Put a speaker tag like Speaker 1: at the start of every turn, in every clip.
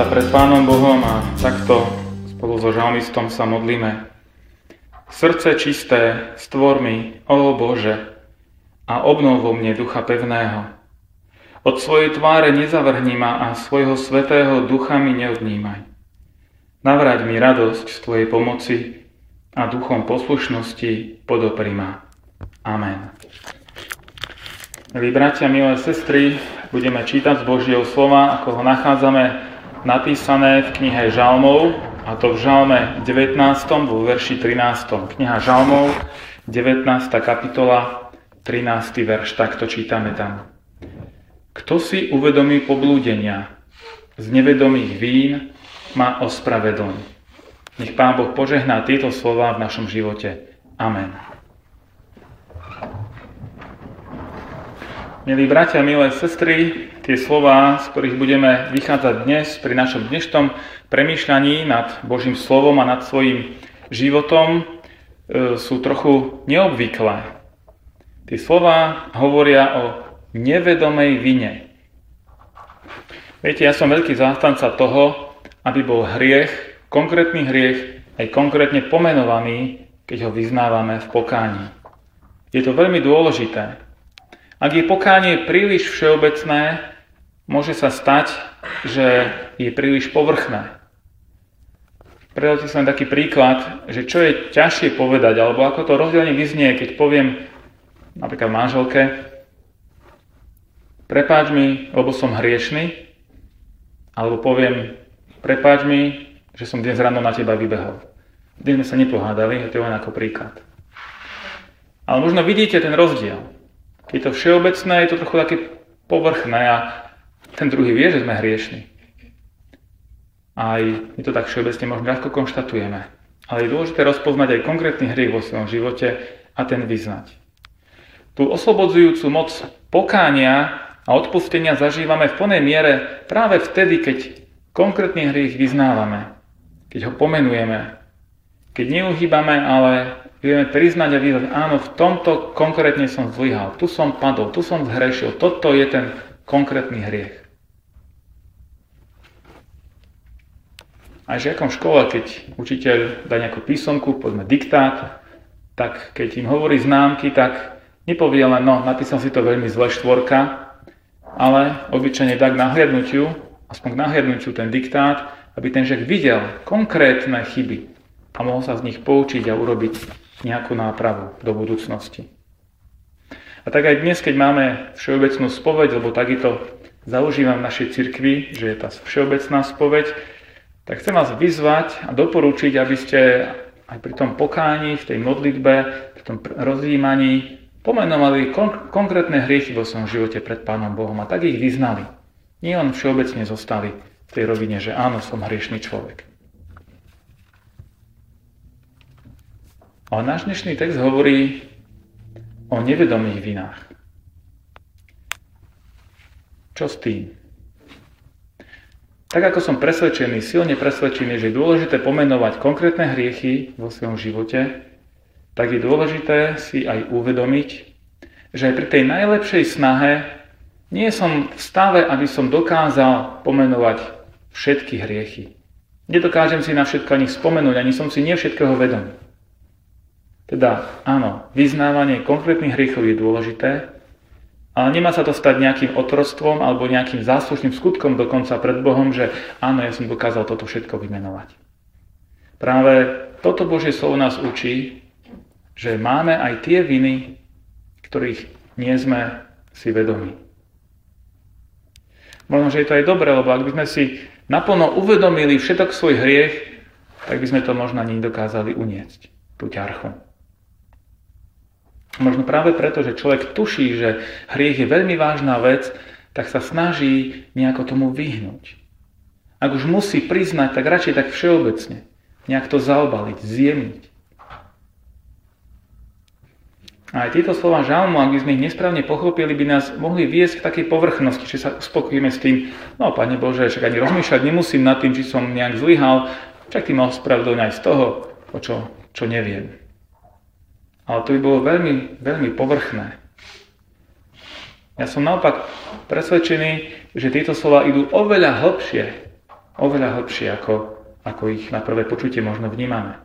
Speaker 1: Sa pred Pánom Bohom a takto spolu so žalmistom sa modlíme. Srdce čisté, stvor mi, o Bože, a obnov vo mne ducha pevného. Od svojej tváre nezavrhni ma a svojho svetého ducha mi neodnímaj. Navrať mi radosť z Tvojej pomoci a duchom poslušnosti podopri. Amen. Milí bratia, milé sestry, budeme čítať z Božieho slova, ako ho nachádzame napísané v knihe Žalmov, a to v Žalme 19. vo verši 13. Kniha Žalmov, 19. kapitola, 13. verš, takto čítame tam. Kto si uvedomí poblúdenia, z nevedomých vín má ospravedlň. Nech Pán Boh požehná tieto slova v našom živote. Amen. Milí bratia, milé sestry, tie slova, z ktorých budeme vychádzať dnes pri našom dnešnom premýšľaní nad Božím slovom a nad svojim životom, e, sú trochu neobvyklé. Tie slova hovoria o nevedomej vine. Viete, ja som veľký zástanca toho, aby bol hriech, konkrétny hriech, aj konkrétne pomenovaný, keď ho vyznávame v pokání. Je to veľmi dôležité, ak je pokánie príliš všeobecné, môže sa stať, že je príliš povrchné. Predajte sa taký príklad, že čo je ťažšie povedať, alebo ako to rozdielne vyznie, keď poviem napríklad manželke, prepáč mi, lebo som hriešný, alebo poviem, prepáč mi, že som dnes ráno na teba vybehol. Dnes sme sa nepohádali, to je len ako príklad. Ale možno vidíte ten rozdiel. Je to všeobecné, je to trochu také povrchné a ten druhý vie, že sme hriešni. Aj my to tak všeobecne možno ľahko konštatujeme. Ale je dôležité rozpoznať aj konkrétny hriech vo svojom živote a ten vyznať. Tú oslobodzujúcu moc pokánia a odpustenia zažívame v plnej miere práve vtedy, keď konkrétny hriech vyznávame, keď ho pomenujeme, keď neuhýbame, ale vieme priznať a vyznať, áno, v tomto konkrétne som zlyhal, tu som padol, tu som zhrešil, toto je ten konkrétny hriech. Aj žiakom v škole, keď učiteľ dá nejakú písomku, povedzme diktát, tak keď im hovorí známky, tak nepovie len, no, napísal si to veľmi zle štvorka, ale obyčajne dá k nahliadnutiu, aspoň k nahliadnutiu ten diktát, aby ten žiak videl konkrétne chyby a mohol sa z nich poučiť a urobiť nejakú nápravu do budúcnosti. A tak aj dnes, keď máme všeobecnú spoveď, lebo takisto zaužívam v našej cirkvi, že je tá všeobecná spoveď, tak chcem vás vyzvať a doporučiť, aby ste aj pri tom pokáni, v tej modlitbe, v tom rozjímaní pomenovali kon- konkrétne hriechy vo svojom živote pred Pánom Bohom a tak ich vyznali. Nie len všeobecne zostali v tej rovine, že áno, som hriešný človek. Ale náš dnešný text hovorí o nevedomých vinách. Čo s tým? Tak ako som presvedčený, silne presvedčený, že je dôležité pomenovať konkrétne hriechy vo svojom živote, tak je dôležité si aj uvedomiť, že aj pri tej najlepšej snahe nie som v stave, aby som dokázal pomenovať všetky hriechy. Nedokážem si na všetko ani spomenúť, ani som si nie všetkého vedomý. Teda áno, vyznávanie konkrétnych hriechov je dôležité, ale nemá sa to stať nejakým otrostvom alebo nejakým záslušným skutkom dokonca pred Bohom, že áno, ja som dokázal toto všetko vymenovať. Práve toto Božie slovo nás učí, že máme aj tie viny, ktorých nie sme si vedomi. Možno, že je to aj dobré, lebo ak by sme si naplno uvedomili všetok svoj hriech, tak by sme to možno ani dokázali uniesť, tú ťarchu. Možno práve preto, že človek tuší, že hriech je veľmi vážna vec, tak sa snaží nejako tomu vyhnúť. Ak už musí priznať, tak radšej tak všeobecne. Nejak to zaobaliť, zjemniť. A aj tieto slova žalmu, ak by sme ich nesprávne pochopili, by nás mohli viesť k takej povrchnosti, či sa uspokojíme s tým, no Pane Bože, však ani rozmýšľať nemusím nad tým, či som nejak zlyhal, však Ty ma ospravedlňuj aj z toho, o čo, čo neviem. Ale to by bolo veľmi, veľmi povrchné. Ja som naopak presvedčený, že tieto slova idú oveľa hĺbšie, oveľa hĺbšie, ako, ako ich na prvé počutie možno vnímame.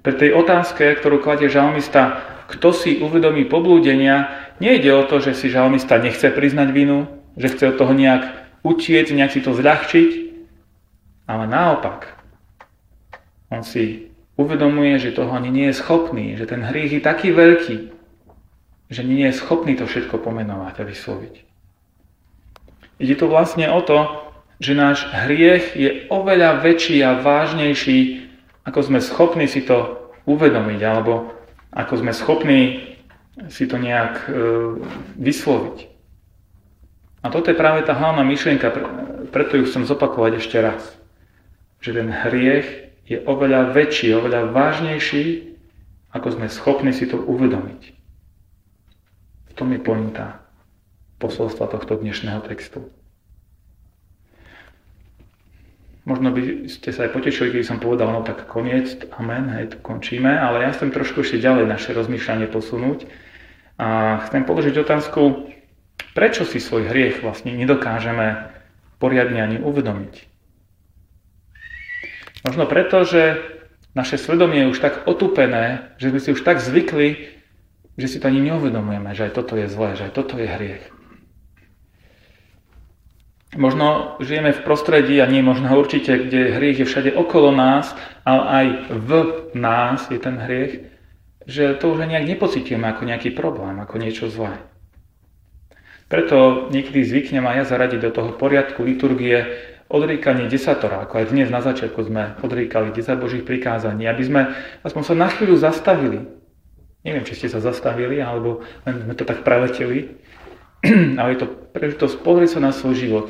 Speaker 1: Pre tej otázke, ktorú kladie žalmista, kto si uvedomí poblúdenia, nejde o to, že si žalmista nechce priznať vinu, že chce od toho nejak utiec, nejak si to zľahčiť, ale naopak. On si uvedomuje, že toho ani nie je schopný, že ten hriech je taký veľký, že nie je schopný to všetko pomenovať a vysloviť. Ide to vlastne o to, že náš hriech je oveľa väčší a vážnejší, ako sme schopní si to uvedomiť, alebo ako sme schopní si to nejak e, vysloviť. A toto je práve tá hlavná myšlienka, preto ju chcem zopakovať ešte raz. Že ten hriech je oveľa väčší, oveľa vážnejší, ako sme schopní si to uvedomiť. V tom je pointa posolstva tohto dnešného textu. Možno by ste sa aj potešili, keď som povedal, no tak koniec, amen, hej, tu končíme, ale ja chcem trošku ešte ďalej naše rozmýšľanie posunúť a chcem položiť otázku, prečo si svoj hriech vlastne nedokážeme poriadne ani uvedomiť. Možno preto, že naše svedomie je už tak otupené, že sme si už tak zvykli, že si to ani neuvedomujeme, že aj toto je zlé, že aj toto je hriech. Možno žijeme v prostredí, a nie možno určite, kde hriech je všade okolo nás, ale aj v nás je ten hriech, že to už nejak nepocitujeme ako nejaký problém, ako niečo zlé. Preto niekedy zvyknem aj ja zaradiť do toho poriadku liturgie odríkanie desatora, ako aj dnes na začiatku sme odríkali 10 Božích prikázaní, aby sme aspoň sa na chvíľu zastavili. Neviem, či ste sa zastavili, alebo len sme to tak preleteli. ale je to prežitosť pozrieť sa na svoj život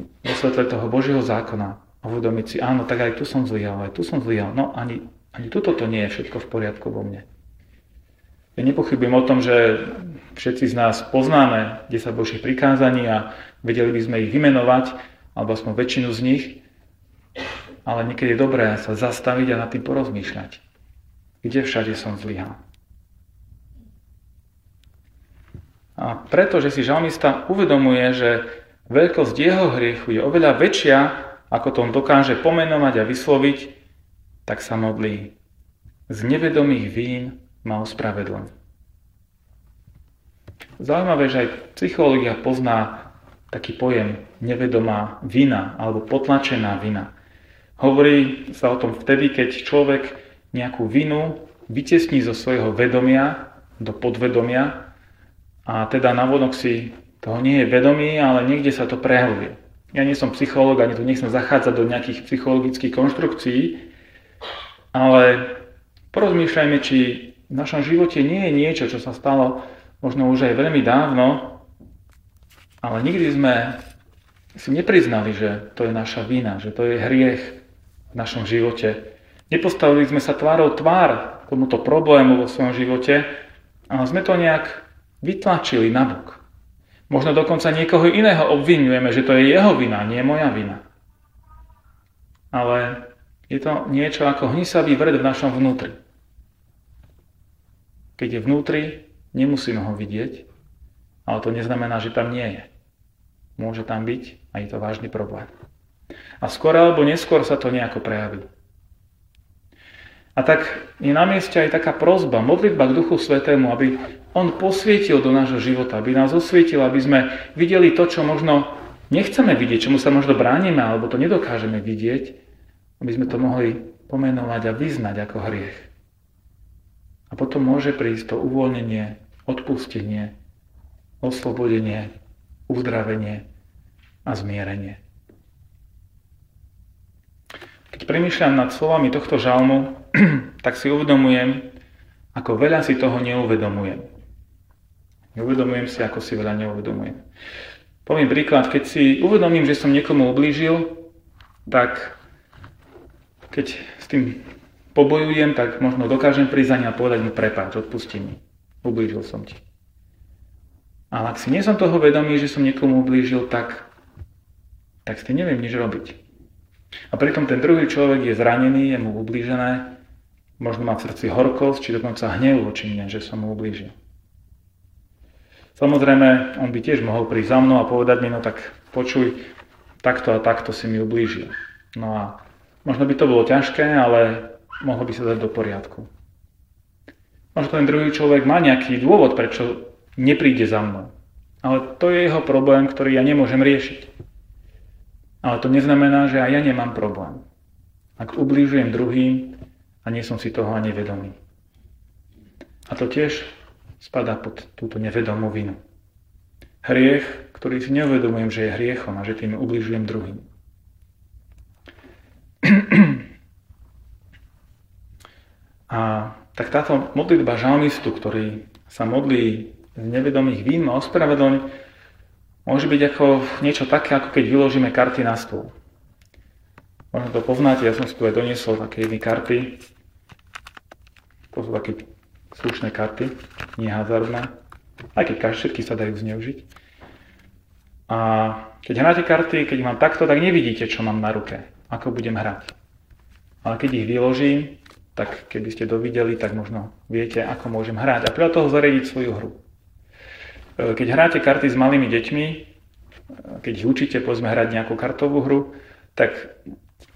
Speaker 1: vo svetle toho Božieho zákona a uvedomiť si, áno, tak aj tu som zlyhal, aj tu som zlyhal. No ani, ani tuto to nie je všetko v poriadku vo mne. Ja nepochybujem o tom, že všetci z nás poznáme 10 Božích prikázaní a vedeli by sme ich vymenovať, alebo aspoň väčšinu z nich, ale niekedy je dobré sa zastaviť a nad tým porozmýšľať. Kde všade som zlyhal? A preto, že si žalmista uvedomuje, že veľkosť jeho hriechu je oveľa väčšia, ako to on dokáže pomenovať a vysloviť, tak sa modlí. Z nevedomých vín ma ospravedlň. Zaujímavé, že aj psychológia pozná taký pojem nevedomá vina alebo potlačená vina. Hovorí sa o tom vtedy, keď človek nejakú vinu vytesní zo svojho vedomia do podvedomia a teda navonok si toho nie je vedomý, ale niekde sa to prehľuje. Ja nie som psychológ, ani tu nechcem zachádzať do nejakých psychologických konštrukcií, ale porozmýšľajme, či v našom živote nie je niečo, čo sa stalo možno už aj veľmi dávno, ale nikdy sme si nepriznali, že to je naša vina, že to je hriech v našom živote. Nepostavili sme sa tvárou tvár tomuto problému vo svojom živote, ale sme to nejak vytlačili nabok. Možno dokonca niekoho iného obvinujeme, že to je jeho vina, nie moja vina. Ale je to niečo ako hnisavý vred v našom vnútri. Keď je vnútri, nemusíme ho vidieť, ale to neznamená, že tam nie je. Môže tam byť a je to vážny problém. A skôr alebo neskôr sa to nejako prejaví. A tak je na mieste aj taká prozba, modlitba k Duchu Svetému, aby On posvietil do nášho života, aby nás osvietil, aby sme videli to, čo možno nechceme vidieť, čomu sa možno bránime, alebo to nedokážeme vidieť, aby sme to mohli pomenovať a vyznať ako hriech. A potom môže prísť to uvoľnenie, odpustenie, oslobodenie, uzdravenie a zmierenie. Keď premýšľam nad slovami tohto žalmu, tak si uvedomujem, ako veľa si toho neuvedomujem. Neuvedomujem si, ako si veľa neuvedomujem. Poviem príklad, keď si uvedomím, že som niekomu ublížil, tak keď s tým pobojujem, tak možno dokážem prísť a povedať mu prepáč, odpusti mi, ublížil som ti. Ale ak si nie som toho vedomý, že som niekomu ublížil, tak, tak s tým neviem nič robiť. A pritom ten druhý človek je zranený, je mu ublížené, možno má v srdci horkosť, či dokonca hnev voči mne, že som mu ublížil. Samozrejme, on by tiež mohol prísť za mnou a povedať mi, no tak počuj, takto a takto si mi ublížil. No a možno by to bolo ťažké, ale mohlo by sa dať do poriadku. Možno ten druhý človek má nejaký dôvod, prečo nepríde za mnou. Ale to je jeho problém, ktorý ja nemôžem riešiť. Ale to neznamená, že aj ja nemám problém. Ak ublížujem druhým a nie som si toho ani vedomý. A to tiež spadá pod túto nevedomú vinu. Hriech, ktorý si neuvedomujem, že je hriechom a že tým ubližujem druhým. A tak táto modlitba žalmistu, ktorý sa modlí z nevedomých vín a ospravedlň, môže byť ako niečo také, ako keď vyložíme karty na stôl. Možno to poznáte, ja som si tu aj doniesol také jedny karty. To sú také slušné karty, nie hazardné. Aj keď všetky sa dajú zneužiť. A keď hráte karty, keď mám takto, tak nevidíte, čo mám na ruke, ako budem hrať. Ale keď ich vyložím, tak keby ste dovideli, tak možno viete, ako môžem hrať a podľa toho zariadiť svoju hru. E, keď hráte karty s malými deťmi, e, keď ich učíte povedzme hrať nejakú kartovú hru, tak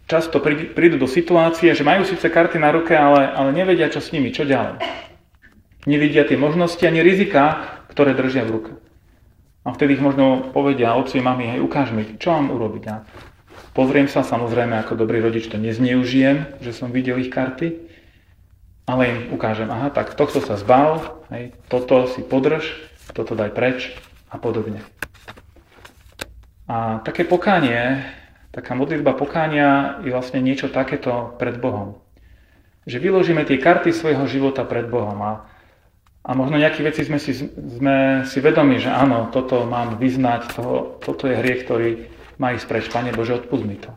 Speaker 1: často prídu do situácie, že majú síce karty na ruke, ale, ale nevedia, čo s nimi, čo ďalej. Nevidia tie možnosti ani rizika, ktoré držia v ruke. A vtedy ich možno povedia otci, mami, hej, ukáž mi, čo mám urobiť. Ja pozriem sa, samozrejme, ako dobrý rodič to nezneužijem, že som videl ich karty, ale im ukážem, aha, tak tohto sa zbav, hej, toto si podrž, toto daj preč a podobne. A také pokánie, taká modlitba pokánia je vlastne niečo takéto pred Bohom. Že vyložíme tie karty svojho života pred Bohom a, a možno nejaké veci sme si, sme si vedomi, že áno, toto mám vyznať, to, toto je hriech, ktorý má ísť preč. Pane Bože, odpust mi to.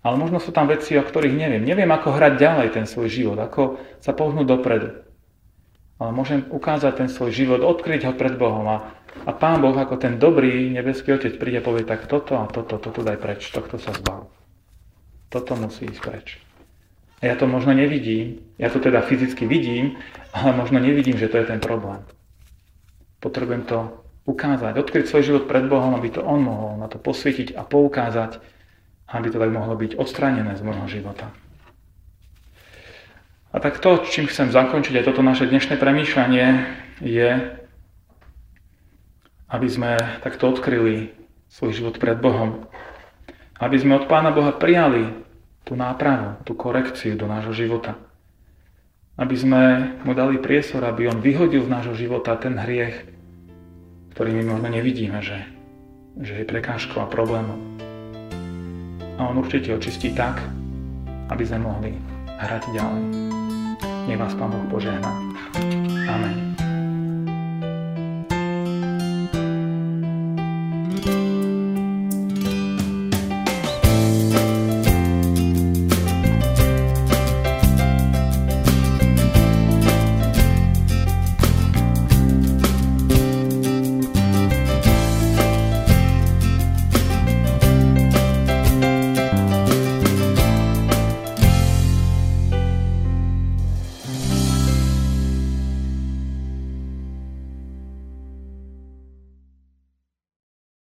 Speaker 1: Ale možno sú tam veci, o ktorých neviem. Neviem, ako hrať ďalej ten svoj život, ako sa pohnúť dopredu. Ale môžem ukázať ten svoj život, odkryť ho pred Bohom a, a Pán Boh ako ten dobrý nebeský Otec príde a povie, tak toto a toto, toto daj preč, tohto sa zbav. Toto musí ísť preč. A ja to možno nevidím, ja to teda fyzicky vidím, ale možno nevidím, že to je ten problém. Potrebujem to ukázať, odkryť svoj život pred Bohom, aby to On mohol na to posvietiť a poukázať, aby to tak mohlo byť odstránené z môjho života. A tak to, čím chcem zakončiť aj toto naše dnešné premýšľanie, je, aby sme takto odkryli svoj život pred Bohom. Aby sme od Pána Boha prijali tú nápravu, tú korekciu do nášho života. Aby sme mu dali priestor, aby on vyhodil z nášho života ten hriech, ktorý my možno nevidíme, že, že je prekážkou a problémom a on určite očistí tak, aby sme mohli hrať ďalej. Nech vás Pán Boh požehná. Amen.